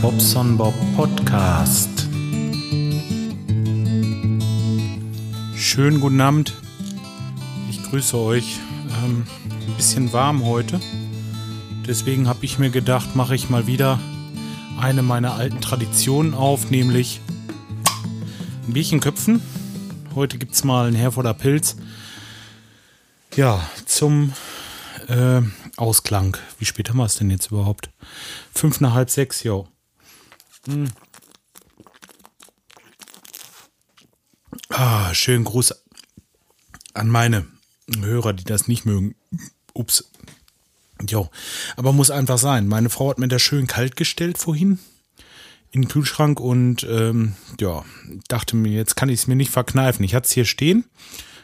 Bobson Bob Podcast. Schönen guten Abend. Ich grüße euch. Ähm, ein bisschen warm heute. Deswegen habe ich mir gedacht, mache ich mal wieder eine meiner alten Traditionen auf, nämlich ein Bierchen köpfen. Heute gibt es mal einen Herforder Pilz. Ja, zum äh, Ausklang. Wie spät haben wir es denn jetzt überhaupt? Fünf nach halb sechs, jo. Hm. Ah, schönen Gruß an meine Hörer, die das nicht mögen. Ups. Jo. Aber muss einfach sein. Meine Frau hat mir das schön kalt gestellt vorhin in den Kühlschrank und ähm, ja, dachte mir, jetzt kann ich es mir nicht verkneifen. Ich hatte es hier stehen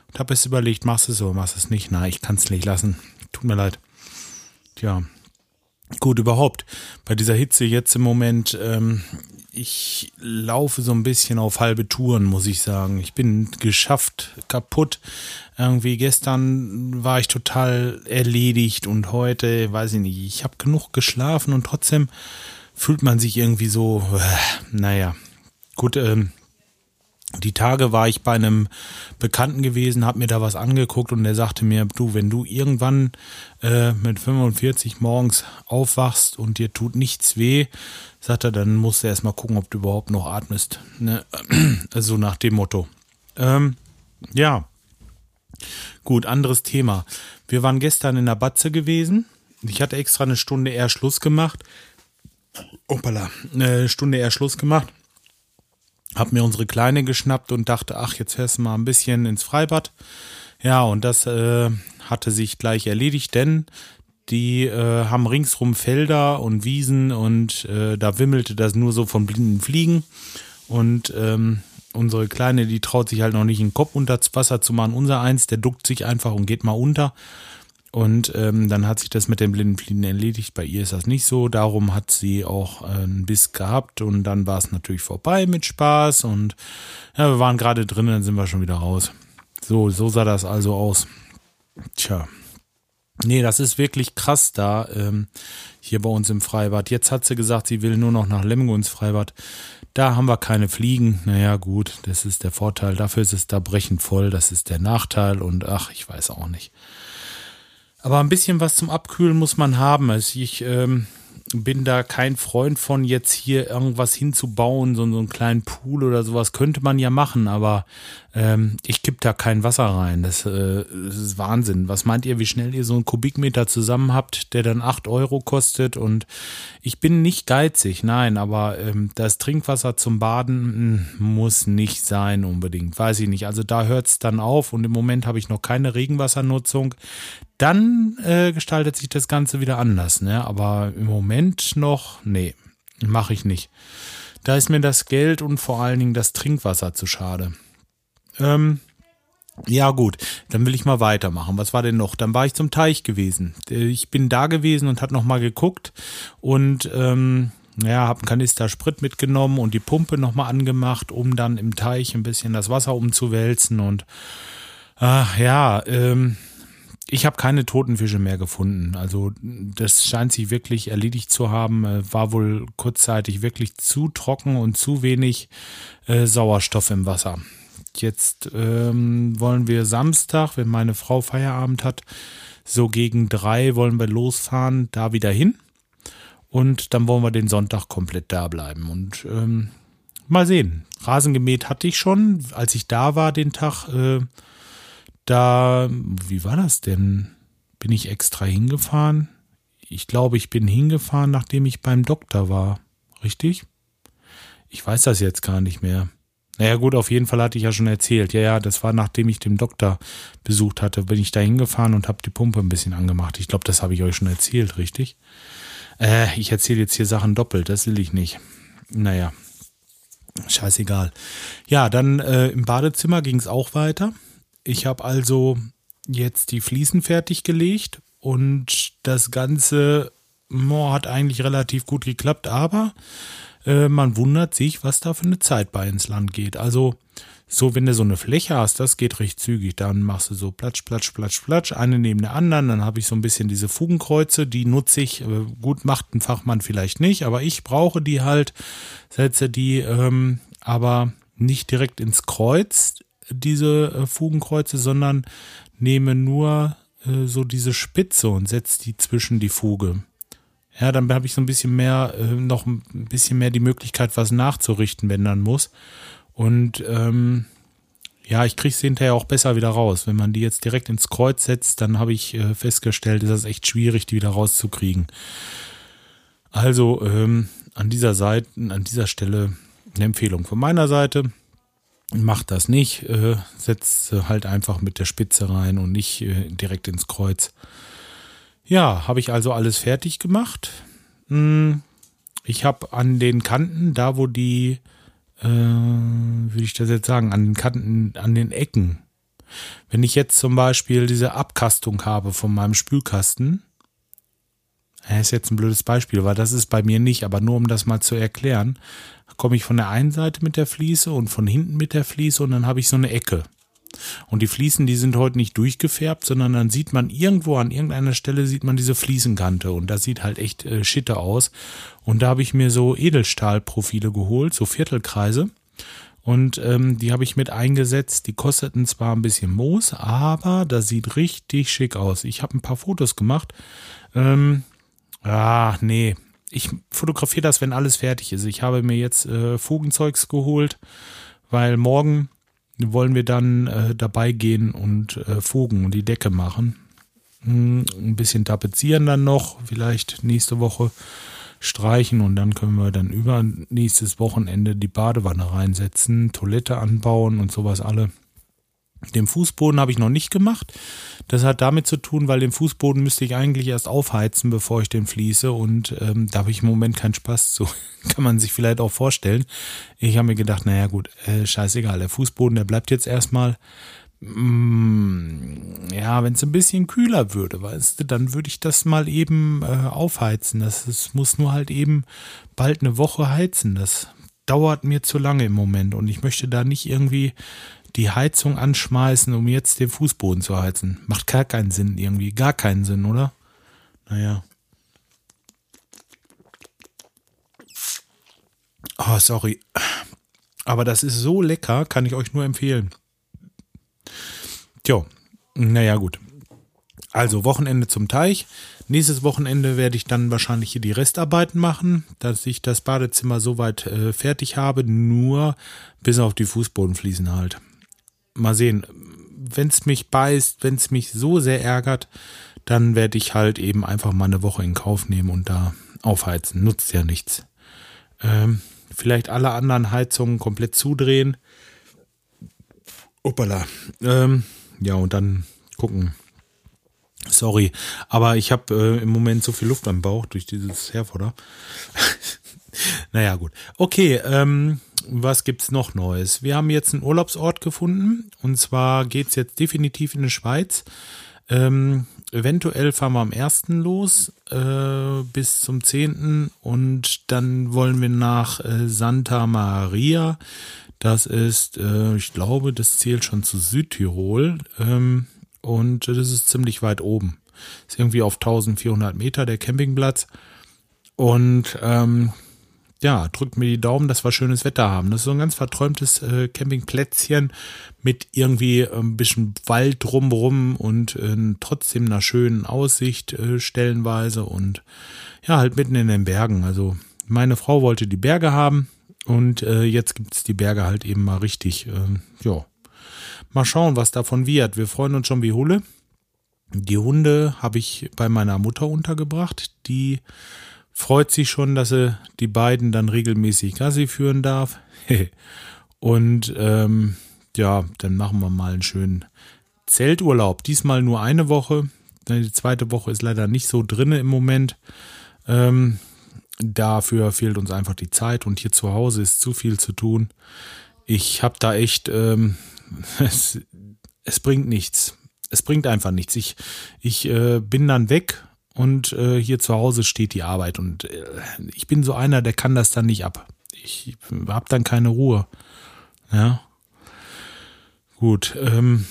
und habe es überlegt, machst du es oder machst du es nicht? Nein, ich kann es nicht lassen. Tut mir leid. Tja, gut, überhaupt. Bei dieser Hitze jetzt im Moment, ähm, ich laufe so ein bisschen auf halbe Touren, muss ich sagen. Ich bin geschafft, kaputt. Irgendwie gestern war ich total erledigt und heute, weiß ich nicht, ich habe genug geschlafen und trotzdem fühlt man sich irgendwie so, äh, naja. Gut, ähm, die Tage war ich bei einem Bekannten gewesen, habe mir da was angeguckt und der sagte mir, du, wenn du irgendwann äh, mit 45 morgens aufwachst und dir tut nichts weh, sagt er, dann musst du erstmal gucken, ob du überhaupt noch atmest. Ne? Also nach dem Motto. Ähm, ja. Gut, anderes Thema. Wir waren gestern in der Batze gewesen. Ich hatte extra eine Stunde eher Schluss gemacht. Opala, eine Stunde eher Schluss gemacht hab mir unsere Kleine geschnappt und dachte, ach, jetzt fährst du mal ein bisschen ins Freibad. Ja, und das äh, hatte sich gleich erledigt, denn die äh, haben ringsrum Felder und Wiesen und äh, da wimmelte das nur so von blinden Fliegen. Und ähm, unsere Kleine, die traut sich halt noch nicht den Kopf unter das Wasser zu machen. Unser Eins, der duckt sich einfach und geht mal unter. Und ähm, dann hat sich das mit den blinden Fliegen erledigt. Bei ihr ist das nicht so. Darum hat sie auch äh, einen Biss gehabt und dann war es natürlich vorbei mit Spaß. Und ja, wir waren gerade drin, dann sind wir schon wieder raus. So, so sah das also aus. Tja. Nee, das ist wirklich krass da, ähm, hier bei uns im Freibad. Jetzt hat sie gesagt, sie will nur noch nach Lemgo ins Freibad. Da haben wir keine Fliegen. Naja, gut, das ist der Vorteil. Dafür ist es da brechend voll. Das ist der Nachteil. Und ach, ich weiß auch nicht. Aber ein bisschen was zum Abkühlen muss man haben. Also ich ähm, bin da kein Freund von, jetzt hier irgendwas hinzubauen, so, so einen kleinen Pool oder sowas könnte man ja machen, aber ähm, ich kipp da kein Wasser rein. Das, äh, das, ist Wahnsinn. Was meint ihr, wie schnell ihr so einen Kubikmeter zusammen habt, der dann acht Euro kostet? Und ich bin nicht geizig, nein, aber ähm, das Trinkwasser zum Baden mh, hm, muss nicht sein unbedingt. Weiß ich nicht. Also da hört es dann auf und im Moment habe ich noch keine Regenwassernutzung dann äh, gestaltet sich das Ganze wieder anders. Ne? Aber im Moment noch, nee, mache ich nicht. Da ist mir das Geld und vor allen Dingen das Trinkwasser zu schade. Ähm, ja gut, dann will ich mal weitermachen. Was war denn noch? Dann war ich zum Teich gewesen. Ich bin da gewesen und hat noch mal geguckt und ähm, ja, habe einen Kanister Sprit mitgenommen und die Pumpe noch mal angemacht, um dann im Teich ein bisschen das Wasser umzuwälzen und ach ja, ähm, ich habe keine toten Fische mehr gefunden. Also das scheint sich wirklich erledigt zu haben. Äh, war wohl kurzzeitig wirklich zu trocken und zu wenig äh, Sauerstoff im Wasser. Jetzt ähm, wollen wir Samstag, wenn meine Frau Feierabend hat, so gegen drei wollen wir losfahren, da wieder hin. Und dann wollen wir den Sonntag komplett da bleiben. Und ähm, mal sehen. Rasen gemäht hatte ich schon, als ich da war den Tag. Äh, da, wie war das denn? Bin ich extra hingefahren? Ich glaube, ich bin hingefahren, nachdem ich beim Doktor war. Richtig? Ich weiß das jetzt gar nicht mehr. Naja gut, auf jeden Fall hatte ich ja schon erzählt. Ja, ja, das war nachdem ich den Doktor besucht hatte, bin ich da hingefahren und habe die Pumpe ein bisschen angemacht. Ich glaube, das habe ich euch schon erzählt, richtig? Äh, ich erzähle jetzt hier Sachen doppelt, das will ich nicht. Naja, scheißegal. Ja, dann äh, im Badezimmer ging es auch weiter. Ich habe also jetzt die Fliesen fertig gelegt und das Ganze oh, hat eigentlich relativ gut geklappt, aber äh, man wundert sich, was da für eine Zeit bei ins Land geht. Also so, wenn du so eine Fläche hast, das geht recht zügig. Dann machst du so platsch, platsch, platsch, platsch, eine neben der anderen. Dann habe ich so ein bisschen diese Fugenkreuze, die nutze ich. Äh, gut, macht ein Fachmann vielleicht nicht, aber ich brauche die halt, setze die ähm, aber nicht direkt ins Kreuz, diese äh, Fugenkreuze, sondern nehme nur äh, so diese Spitze und setze die zwischen die Fuge. Ja, dann habe ich so ein bisschen mehr, äh, noch ein bisschen mehr die Möglichkeit, was nachzurichten, wenn dann muss. Und ähm, ja, ich kriege sie hinterher auch besser wieder raus. Wenn man die jetzt direkt ins Kreuz setzt, dann habe ich äh, festgestellt, ist das echt schwierig, die wieder rauszukriegen. Also ähm, an dieser Seite, an dieser Stelle eine Empfehlung von meiner Seite. Macht das nicht, äh, setzt halt einfach mit der Spitze rein und nicht äh, direkt ins Kreuz. Ja, habe ich also alles fertig gemacht. Hm, ich habe an den Kanten, da wo die äh, würde ich das jetzt sagen, an den Kanten, an den Ecken. Wenn ich jetzt zum Beispiel diese Abkastung habe von meinem Spülkasten, das ist jetzt ein blödes Beispiel, weil das ist bei mir nicht, aber nur um das mal zu erklären, komme ich von der einen Seite mit der Fliese und von hinten mit der Fliese und dann habe ich so eine Ecke. Und die Fliesen, die sind heute nicht durchgefärbt, sondern dann sieht man irgendwo an irgendeiner Stelle sieht man diese Fliesenkante und das sieht halt echt äh, schitte aus. Und da habe ich mir so Edelstahlprofile geholt, so Viertelkreise. Und ähm, die habe ich mit eingesetzt. Die kosteten zwar ein bisschen Moos, aber das sieht richtig schick aus. Ich habe ein paar Fotos gemacht. Ähm, ah, nee. Ich fotografiere das, wenn alles fertig ist. Ich habe mir jetzt äh, Fugenzeugs geholt, weil morgen wollen wir dann äh, dabei gehen und äh, Fugen und die Decke machen. Hm, ein bisschen tapezieren dann noch, vielleicht nächste Woche streichen und dann können wir dann über nächstes Wochenende die Badewanne reinsetzen, Toilette anbauen und sowas alle. Den Fußboden habe ich noch nicht gemacht. Das hat damit zu tun, weil den Fußboden müsste ich eigentlich erst aufheizen, bevor ich den fließe. Und ähm, da habe ich im Moment keinen Spaß zu. Kann man sich vielleicht auch vorstellen. Ich habe mir gedacht, naja gut, äh, scheißegal, der Fußboden, der bleibt jetzt erstmal. Mm, ja, wenn es ein bisschen kühler würde, weißt du, dann würde ich das mal eben äh, aufheizen. Das, das muss nur halt eben bald eine Woche heizen. Das dauert mir zu lange im Moment und ich möchte da nicht irgendwie die Heizung anschmeißen, um jetzt den Fußboden zu heizen. Macht gar keinen Sinn irgendwie. Gar keinen Sinn, oder? Naja. Oh, sorry. Aber das ist so lecker, kann ich euch nur empfehlen. Tja, naja, gut. Also Wochenende zum Teich. Nächstes Wochenende werde ich dann wahrscheinlich hier die Restarbeiten machen, dass ich das Badezimmer soweit äh, fertig habe, nur bis auf die Fußbodenfliesen halt mal sehen. Wenn es mich beißt, wenn es mich so sehr ärgert, dann werde ich halt eben einfach mal eine Woche in Kauf nehmen und da aufheizen. Nutzt ja nichts. Ähm, vielleicht alle anderen Heizungen komplett zudrehen. Uppala. Ähm, ja, und dann gucken. Sorry, aber ich habe äh, im Moment so viel Luft am Bauch durch dieses Herforder. naja, gut. Okay, ähm, was gibt's noch Neues? Wir haben jetzt einen Urlaubsort gefunden und zwar geht's jetzt definitiv in die Schweiz. Ähm, eventuell fahren wir am 1. los äh, bis zum 10. und dann wollen wir nach äh, Santa Maria. Das ist, äh, ich glaube, das zählt schon zu Südtirol ähm, und das ist ziemlich weit oben. Ist irgendwie auf 1400 Meter der Campingplatz und ähm, ja, drückt mir die Daumen, dass wir schönes Wetter haben. Das ist so ein ganz verträumtes äh, Campingplätzchen mit irgendwie ein bisschen Wald drumrum und äh, trotzdem einer schönen Aussicht äh, stellenweise und ja, halt mitten in den Bergen. Also meine Frau wollte die Berge haben und äh, jetzt gibt's die Berge halt eben mal richtig. Äh, ja, mal schauen, was davon wird. Wir freuen uns schon wie Hulle. Die Hunde habe ich bei meiner Mutter untergebracht, die freut sich schon, dass er die beiden dann regelmäßig Gassi führen darf. Und ähm, ja, dann machen wir mal einen schönen Zelturlaub. Diesmal nur eine Woche. Die zweite Woche ist leider nicht so drinne im Moment. Ähm, dafür fehlt uns einfach die Zeit und hier zu Hause ist zu viel zu tun. Ich habe da echt, ähm, es, es, bringt nichts. Es bringt einfach nichts. Ich, ich äh, bin dann weg und äh, hier zu Hause steht die Arbeit und äh, ich bin so einer, der kann das dann nicht ab. ich habe dann keine Ruhe. Ja. Gut, ähm,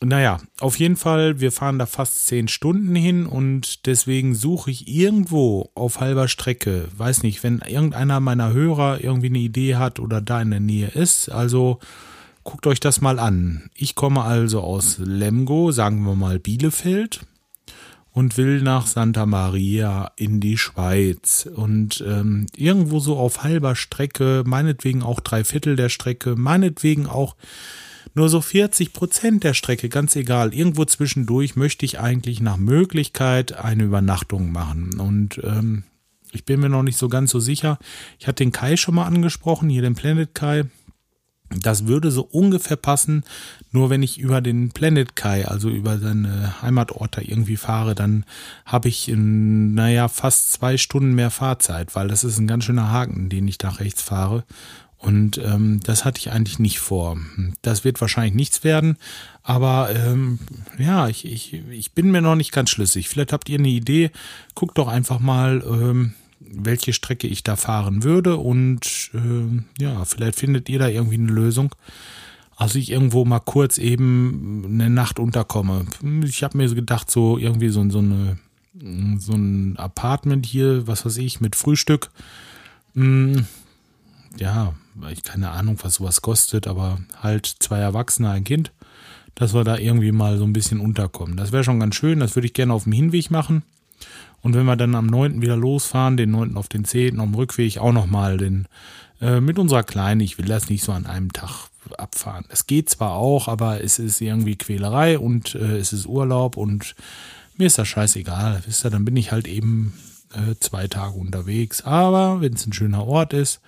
naja, auf jeden Fall, wir fahren da fast zehn Stunden hin und deswegen suche ich irgendwo auf halber Strecke, weiß nicht, wenn irgendeiner meiner Hörer irgendwie eine Idee hat oder da in der Nähe ist, also guckt euch das mal an. Ich komme also aus Lemgo, sagen wir mal Bielefeld und will nach Santa Maria in die Schweiz und ähm, irgendwo so auf halber Strecke, meinetwegen auch drei Viertel der Strecke, meinetwegen auch nur so 40 Prozent der Strecke, ganz egal. Irgendwo zwischendurch möchte ich eigentlich nach Möglichkeit eine Übernachtung machen. Und ähm, ich bin mir noch nicht so ganz so sicher. Ich hatte den Kai schon mal angesprochen, hier den Planet Kai. Das würde so ungefähr passen, nur wenn ich über den Planet Kai, also über seine Heimatort da irgendwie fahre, dann habe ich, in, naja, fast zwei Stunden mehr Fahrzeit, weil das ist ein ganz schöner Haken, den ich da rechts fahre. Und ähm, das hatte ich eigentlich nicht vor. Das wird wahrscheinlich nichts werden, aber ähm, ja, ich, ich, ich bin mir noch nicht ganz schlüssig. Vielleicht habt ihr eine Idee. Guckt doch einfach mal, ähm, welche Strecke ich da fahren würde und äh, ja, vielleicht findet ihr da irgendwie eine Lösung. Also ich irgendwo mal kurz eben eine Nacht unterkomme. Ich habe mir gedacht, so irgendwie so, so, eine, so ein Apartment hier, was weiß ich, mit Frühstück. Hm, ja, ich keine Ahnung, was sowas kostet, aber halt zwei Erwachsene, ein Kind, dass wir da irgendwie mal so ein bisschen unterkommen. Das wäre schon ganz schön, das würde ich gerne auf dem Hinweg machen. Und wenn wir dann am 9. wieder losfahren, den 9. auf den 10. am Rückweg auch nochmal den, äh, mit unserer Kleinen, ich will das nicht so an einem Tag abfahren. Es geht zwar auch, aber es ist irgendwie Quälerei und äh, es ist Urlaub und mir ist das scheißegal. Wisst ihr, dann bin ich halt eben äh, zwei Tage unterwegs. Aber wenn es ein schöner Ort ist,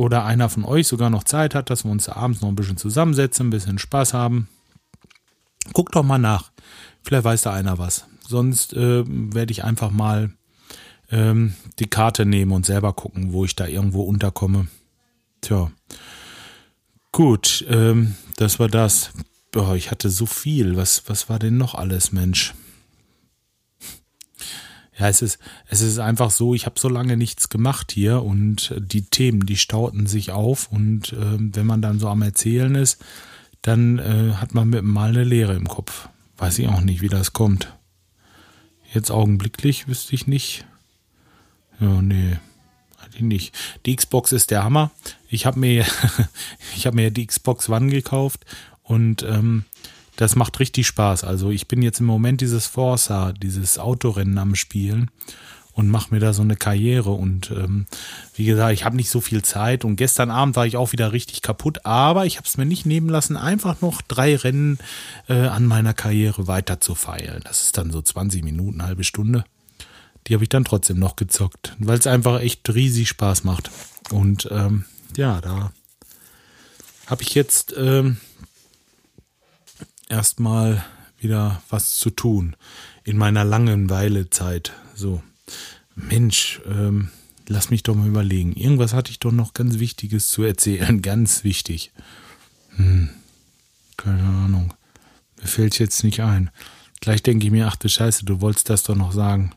oder einer von euch sogar noch Zeit hat, dass wir uns abends noch ein bisschen zusammensetzen, ein bisschen Spaß haben, guckt doch mal nach. Vielleicht weiß da einer was. Sonst äh, werde ich einfach mal ähm, die Karte nehmen und selber gucken, wo ich da irgendwo unterkomme. Tja. Gut, ähm, das war das. Boah, ich hatte so viel. Was, was war denn noch alles, Mensch? Ja, es ist, es ist einfach so, ich habe so lange nichts gemacht hier und die Themen, die stauten sich auf und äh, wenn man dann so am Erzählen ist, dann äh, hat man mit mal eine Leere im Kopf. Weiß ich auch nicht, wie das kommt. Jetzt augenblicklich wüsste ich nicht. Ja, nee, eigentlich nicht. Die Xbox ist der Hammer. Ich habe mir, habe mir die Xbox One gekauft und ähm, das macht richtig Spaß. Also ich bin jetzt im Moment dieses Forza, dieses Autorennen am Spielen und mache mir da so eine Karriere. Und ähm, wie gesagt, ich habe nicht so viel Zeit und gestern Abend war ich auch wieder richtig kaputt, aber ich habe es mir nicht nehmen lassen, einfach noch drei Rennen äh, an meiner Karriere weiter zu feilen. Das ist dann so 20 Minuten, halbe Stunde. Die habe ich dann trotzdem noch gezockt, weil es einfach echt riesig Spaß macht. Und ähm, ja, da habe ich jetzt ähm, erstmal wieder was zu tun in meiner Langeweilezeit. So, Mensch, ähm, lass mich doch mal überlegen. Irgendwas hatte ich doch noch ganz Wichtiges zu erzählen. Ganz wichtig. Hm, keine Ahnung. Mir fällt jetzt nicht ein. Gleich denke ich mir, ach du Scheiße, du wolltest das doch noch sagen.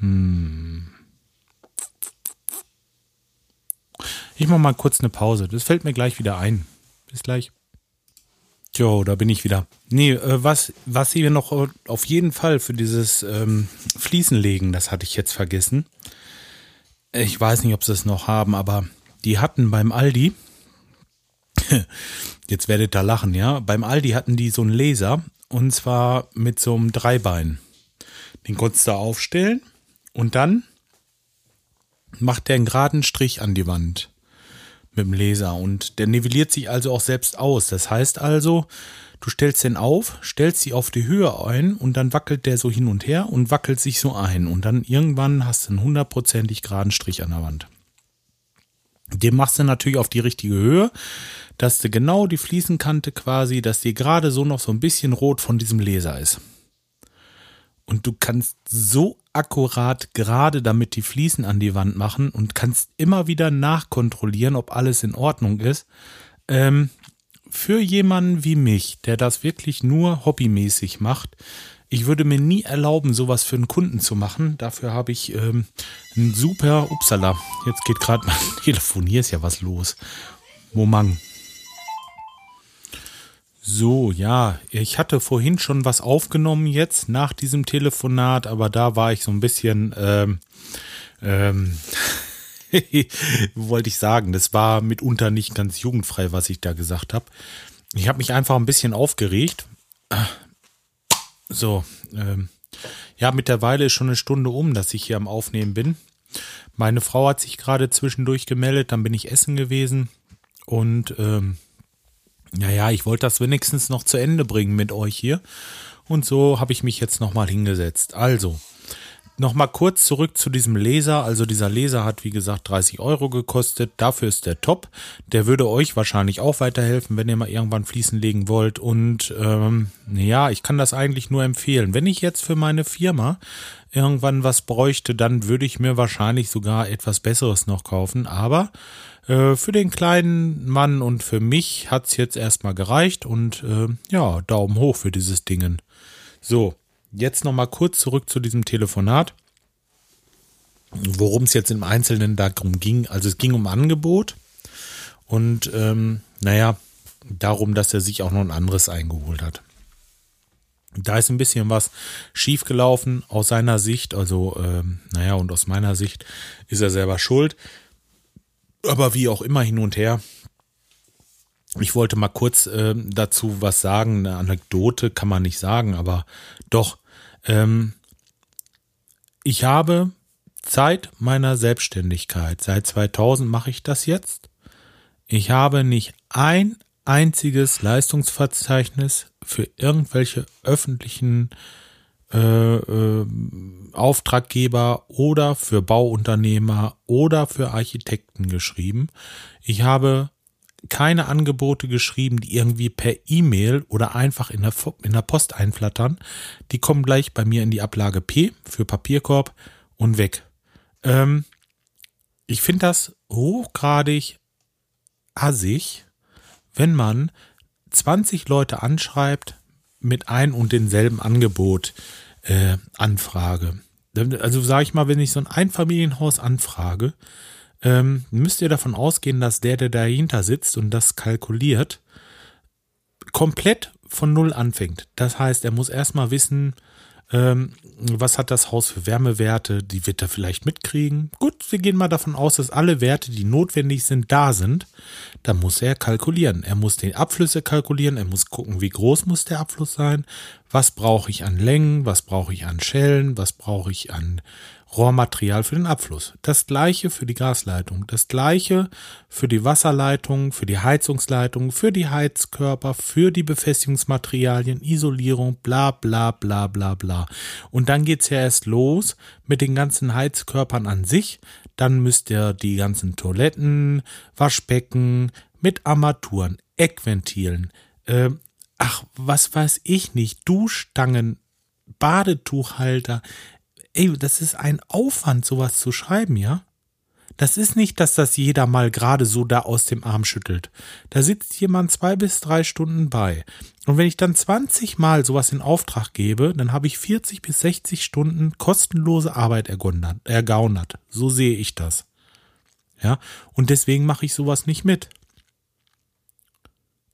Hm. Ich mache mal kurz eine Pause. Das fällt mir gleich wieder ein. Bis gleich. Jo, da bin ich wieder. Nee, äh, was, was sie noch auf jeden Fall für dieses ähm, Fliesenlegen, das hatte ich jetzt vergessen. Ich weiß nicht, ob sie es noch haben, aber die hatten beim Aldi, jetzt werdet ihr lachen, ja, beim Aldi hatten die so einen Laser und zwar mit so einem Dreibein. Den konntest du aufstellen und dann macht der einen geraden Strich an die Wand mit dem Laser und der nivelliert sich also auch selbst aus. Das heißt also, du stellst den auf, stellst sie auf die Höhe ein und dann wackelt der so hin und her und wackelt sich so ein und dann irgendwann hast du einen hundertprozentig geraden Strich an der Wand. Den machst du natürlich auf die richtige Höhe, dass du genau die Fliesenkante quasi, dass die gerade so noch so ein bisschen rot von diesem Laser ist. Und du kannst so akkurat gerade damit die Fliesen an die Wand machen und kannst immer wieder nachkontrollieren, ob alles in Ordnung ist. Ähm, für jemanden wie mich, der das wirklich nur hobbymäßig macht, ich würde mir nie erlauben, sowas für einen Kunden zu machen. Dafür habe ich ähm, ein super, upsala, jetzt geht gerade mein Telefon, hier ist ja was los. Momang. So, ja, ich hatte vorhin schon was aufgenommen jetzt nach diesem Telefonat, aber da war ich so ein bisschen, ähm, ähm, wollte ich sagen, das war mitunter nicht ganz jugendfrei, was ich da gesagt habe. Ich habe mich einfach ein bisschen aufgeregt. So, ähm, ja, mittlerweile ist schon eine Stunde um, dass ich hier am Aufnehmen bin. Meine Frau hat sich gerade zwischendurch gemeldet, dann bin ich essen gewesen und ähm, naja, ich wollte das wenigstens noch zu Ende bringen mit euch hier. Und so habe ich mich jetzt nochmal hingesetzt. Also, Nochmal kurz zurück zu diesem Laser. Also dieser Laser hat wie gesagt 30 Euro gekostet. Dafür ist der top. Der würde euch wahrscheinlich auch weiterhelfen, wenn ihr mal irgendwann Fließen legen wollt. Und ähm, ja, ich kann das eigentlich nur empfehlen. Wenn ich jetzt für meine Firma irgendwann was bräuchte, dann würde ich mir wahrscheinlich sogar etwas Besseres noch kaufen. Aber äh, für den kleinen Mann und für mich hat's jetzt erstmal gereicht. Und äh, ja, Daumen hoch für dieses Dingen. So, Jetzt noch mal kurz zurück zu diesem Telefonat, worum es jetzt im Einzelnen darum ging. Also es ging um Angebot und ähm, naja, darum, dass er sich auch noch ein anderes eingeholt hat. Da ist ein bisschen was schiefgelaufen aus seiner Sicht, also ähm, naja, und aus meiner Sicht ist er selber schuld. Aber wie auch immer hin und her. Ich wollte mal kurz äh, dazu was sagen. Eine Anekdote kann man nicht sagen, aber doch, ähm, ich habe seit meiner Selbstständigkeit, seit 2000 mache ich das jetzt. Ich habe nicht ein einziges Leistungsverzeichnis für irgendwelche öffentlichen äh, äh, Auftraggeber oder für Bauunternehmer oder für Architekten geschrieben. Ich habe keine Angebote geschrieben, die irgendwie per E-Mail oder einfach in der, in der Post einflattern. Die kommen gleich bei mir in die Ablage P für Papierkorb und weg. Ähm, ich finde das hochgradig assig, wenn man 20 Leute anschreibt mit ein und denselben Angebot äh, Anfrage. Also sage ich mal, wenn ich so ein Einfamilienhaus anfrage, ähm, müsst ihr davon ausgehen, dass der, der dahinter sitzt und das kalkuliert, komplett von Null anfängt. Das heißt, er muss erstmal wissen, ähm, was hat das Haus für Wärmewerte, die wird er vielleicht mitkriegen. Gut, wir gehen mal davon aus, dass alle Werte, die notwendig sind, da sind. Da muss er kalkulieren. Er muss die Abflüsse kalkulieren, er muss gucken, wie groß muss der Abfluss sein, was brauche ich an Längen, was brauche ich an Schellen, was brauche ich an Rohrmaterial für den Abfluss. Das gleiche für die Gasleitung, das gleiche für die Wasserleitung, für die Heizungsleitung, für die Heizkörper, für die Befestigungsmaterialien, Isolierung, bla bla bla bla bla. Und dann geht's ja erst los mit den ganzen Heizkörpern an sich. Dann müsst ihr die ganzen Toiletten, Waschbecken mit Armaturen, Eckventilen, äh, ach, was weiß ich nicht, Duschstangen, Badetuchhalter, ey, das ist ein Aufwand, sowas zu schreiben, ja? Das ist nicht, dass das jeder mal gerade so da aus dem Arm schüttelt. Da sitzt jemand zwei bis drei Stunden bei. Und wenn ich dann 20 Mal sowas in Auftrag gebe, dann habe ich 40 bis 60 Stunden kostenlose Arbeit ergaunert. So sehe ich das. Ja, und deswegen mache ich sowas nicht mit.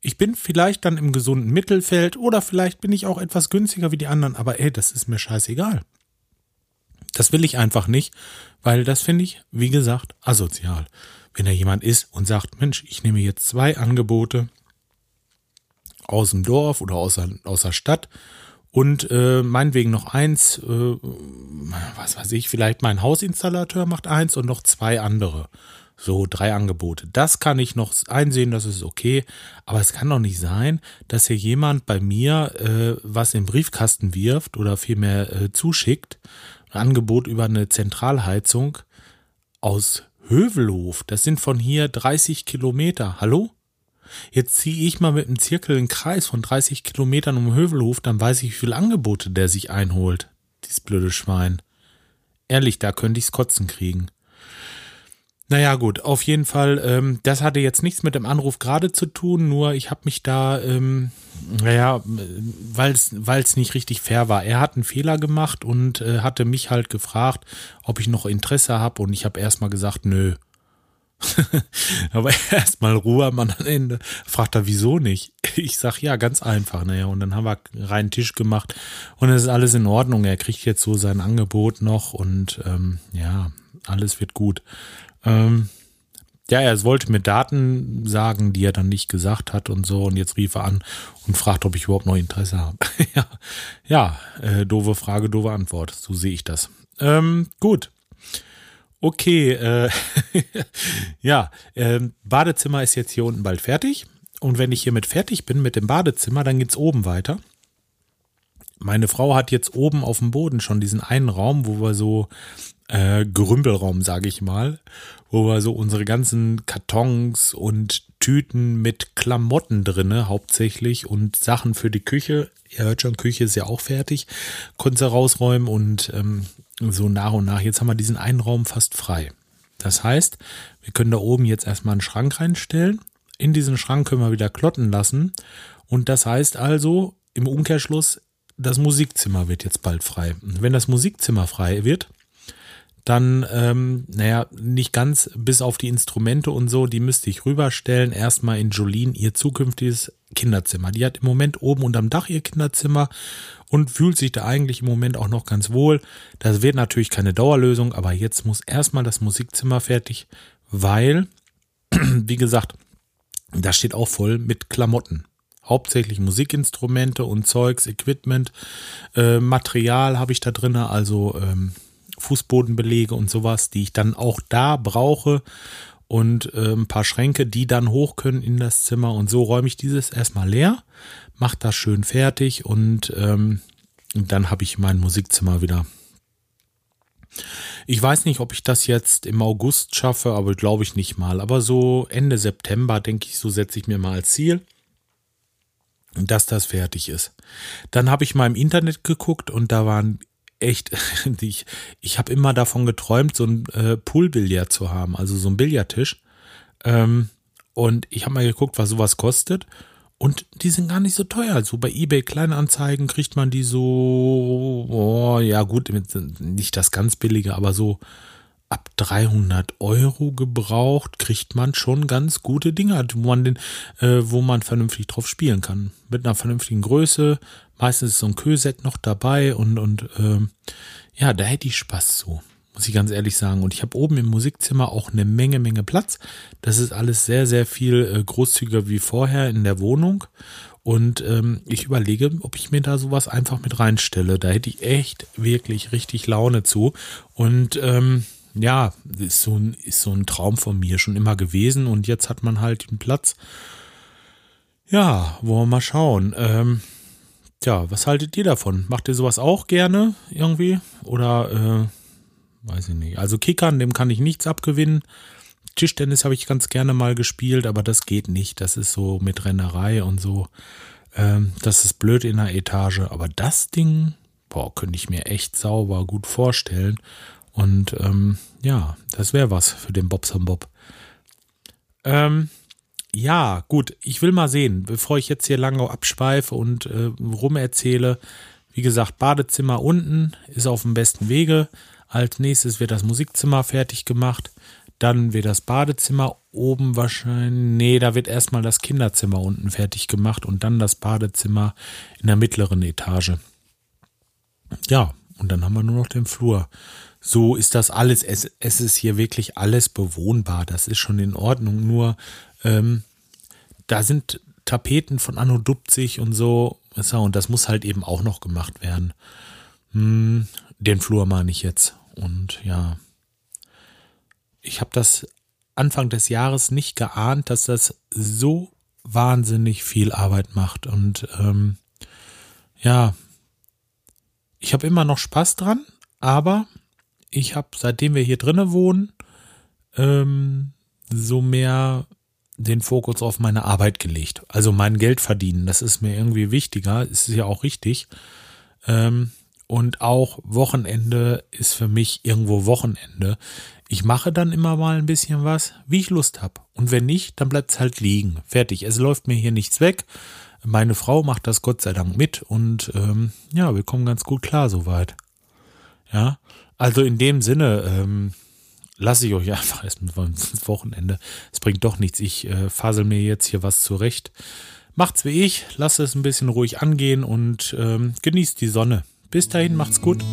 Ich bin vielleicht dann im gesunden Mittelfeld oder vielleicht bin ich auch etwas günstiger wie die anderen, aber ey, das ist mir scheißegal. Das will ich einfach nicht, weil das finde ich, wie gesagt, asozial. Wenn da jemand ist und sagt, Mensch, ich nehme jetzt zwei Angebote aus dem Dorf oder aus der, aus der Stadt und äh, meinetwegen noch eins, äh, was weiß ich, vielleicht mein Hausinstallateur macht eins und noch zwei andere. So, drei Angebote. Das kann ich noch einsehen, das ist okay. Aber es kann doch nicht sein, dass hier jemand bei mir äh, was den Briefkasten wirft oder vielmehr äh, zuschickt Angebot über eine Zentralheizung aus Hövelhof. Das sind von hier 30 Kilometer. Hallo? Jetzt ziehe ich mal mit einem Zirkel einen Kreis von 30 Kilometern um Hövelhof, dann weiß ich, wie viele Angebote der sich einholt. Dieses blöde Schwein. Ehrlich, da könnte ich's kotzen kriegen. Naja, gut, auf jeden Fall, ähm, das hatte jetzt nichts mit dem Anruf gerade zu tun, nur ich habe mich da, ähm, Naja, weil es nicht richtig fair war. Er hat einen Fehler gemacht und äh, hatte mich halt gefragt, ob ich noch Interesse habe. Und ich habe erstmal gesagt, nö. Aber erstmal Ruhe am anderen Ende. Fragt er, wieso nicht? Ich sag, ja, ganz einfach. Naja, und dann haben wir reinen Tisch gemacht und es ist alles in Ordnung. Er kriegt jetzt so sein Angebot noch und ähm, ja, alles wird gut. Ähm, ja, er wollte mir Daten sagen, die er dann nicht gesagt hat und so. Und jetzt rief er an und fragt, ob ich überhaupt noch Interesse habe. ja, ja äh, doofe Frage, doofe Antwort. So sehe ich das. Ähm, gut. Okay, äh, ja, äh, Badezimmer ist jetzt hier unten bald fertig. Und wenn ich hiermit fertig bin mit dem Badezimmer, dann geht's oben weiter. Meine Frau hat jetzt oben auf dem Boden schon diesen einen Raum, wo wir so äh, Gerümpelraum, sage ich mal, wo wir so unsere ganzen Kartons und Tüten mit Klamotten drinne hauptsächlich und Sachen für die Küche. Ihr hört schon, Küche ist ja auch fertig, konnten sie rausräumen und ähm, so nach und nach. Jetzt haben wir diesen einen Raum fast frei. Das heißt, wir können da oben jetzt erstmal einen Schrank reinstellen. In diesen Schrank können wir wieder klotten lassen. Und das heißt also, im Umkehrschluss, das Musikzimmer wird jetzt bald frei. Und wenn das Musikzimmer frei wird, dann, ähm, naja, nicht ganz bis auf die Instrumente und so, die müsste ich rüberstellen. Erstmal in Jolene ihr zukünftiges Kinderzimmer. Die hat im Moment oben unterm Dach ihr Kinderzimmer und fühlt sich da eigentlich im Moment auch noch ganz wohl. Das wird natürlich keine Dauerlösung, aber jetzt muss erstmal das Musikzimmer fertig, weil, wie gesagt, da steht auch voll mit Klamotten. Hauptsächlich Musikinstrumente und Zeugs, Equipment, äh, Material habe ich da drin, also ähm, Fußbodenbelege und sowas, die ich dann auch da brauche und äh, ein paar Schränke, die dann hoch können in das Zimmer und so räume ich dieses erstmal leer, mache das schön fertig und ähm, dann habe ich mein Musikzimmer wieder. Ich weiß nicht, ob ich das jetzt im August schaffe, aber glaube ich nicht mal. Aber so Ende September, denke ich, so setze ich mir mal als Ziel, dass das fertig ist. Dann habe ich mal im Internet geguckt und da waren echt, ich, ich habe immer davon geträumt, so ein äh, Poolbillard zu haben, also so ein Billardtisch. Ähm, und ich habe mal geguckt, was sowas kostet. Und die sind gar nicht so teuer. So bei eBay Kleinanzeigen kriegt man die so, oh, ja gut, nicht das ganz billige, aber so ab 300 Euro gebraucht kriegt man schon ganz gute Dinger, wo man den, äh, wo man vernünftig drauf spielen kann. Mit einer vernünftigen Größe. Meistens ist so ein Köset noch dabei und, und ähm, ja, da hätte ich Spaß zu, muss ich ganz ehrlich sagen. Und ich habe oben im Musikzimmer auch eine Menge, Menge Platz. Das ist alles sehr, sehr viel äh, großzügiger wie vorher in der Wohnung. Und ähm, ich überlege, ob ich mir da sowas einfach mit reinstelle. Da hätte ich echt wirklich richtig Laune zu. Und ähm, ja, ist so, ein, ist so ein Traum von mir schon immer gewesen und jetzt hat man halt den Platz. Ja, wollen wir mal schauen. Ähm, tja, was haltet ihr davon? Macht ihr sowas auch gerne irgendwie? Oder, äh, weiß ich nicht. Also Kickern, dem kann ich nichts abgewinnen. Tischtennis habe ich ganz gerne mal gespielt, aber das geht nicht. Das ist so mit Rennerei und so. Ähm, das ist blöd in der Etage. Aber das Ding, boah, könnte ich mir echt sauber gut vorstellen. Und ähm, ja, das wäre was für den Bobson Bob. Ähm, ja, gut, ich will mal sehen, bevor ich jetzt hier lange abschweife und äh, rumerzähle. Wie gesagt, Badezimmer unten ist auf dem besten Wege. Als nächstes wird das Musikzimmer fertig gemacht. Dann wird das Badezimmer oben wahrscheinlich. Nee, da wird erstmal das Kinderzimmer unten fertig gemacht und dann das Badezimmer in der mittleren Etage. Ja, und dann haben wir nur noch den Flur so ist das alles. Es, es ist hier wirklich alles bewohnbar. Das ist schon in Ordnung. Nur ähm, da sind Tapeten von Anno Dupzig und so. Und das muss halt eben auch noch gemacht werden. Hm, den Flur meine ich jetzt. Und ja, ich habe das Anfang des Jahres nicht geahnt, dass das so wahnsinnig viel Arbeit macht. Und ähm, ja, ich habe immer noch Spaß dran, aber ich habe, seitdem wir hier drinnen wohnen, ähm, so mehr den Fokus auf meine Arbeit gelegt. Also mein Geld verdienen, das ist mir irgendwie wichtiger, ist ja auch richtig. Ähm, und auch Wochenende ist für mich irgendwo Wochenende. Ich mache dann immer mal ein bisschen was, wie ich Lust habe. Und wenn nicht, dann bleibt es halt liegen. Fertig. Es läuft mir hier nichts weg. Meine Frau macht das Gott sei Dank mit und ähm, ja, wir kommen ganz gut klar soweit. Ja, also in dem Sinne ähm, lasse ich euch einfach erstmal ins Wochenende. Es bringt doch nichts. Ich äh, fasel mir jetzt hier was zurecht. Macht's wie ich, lasst es ein bisschen ruhig angehen und ähm, genießt die Sonne. Bis dahin, macht's gut.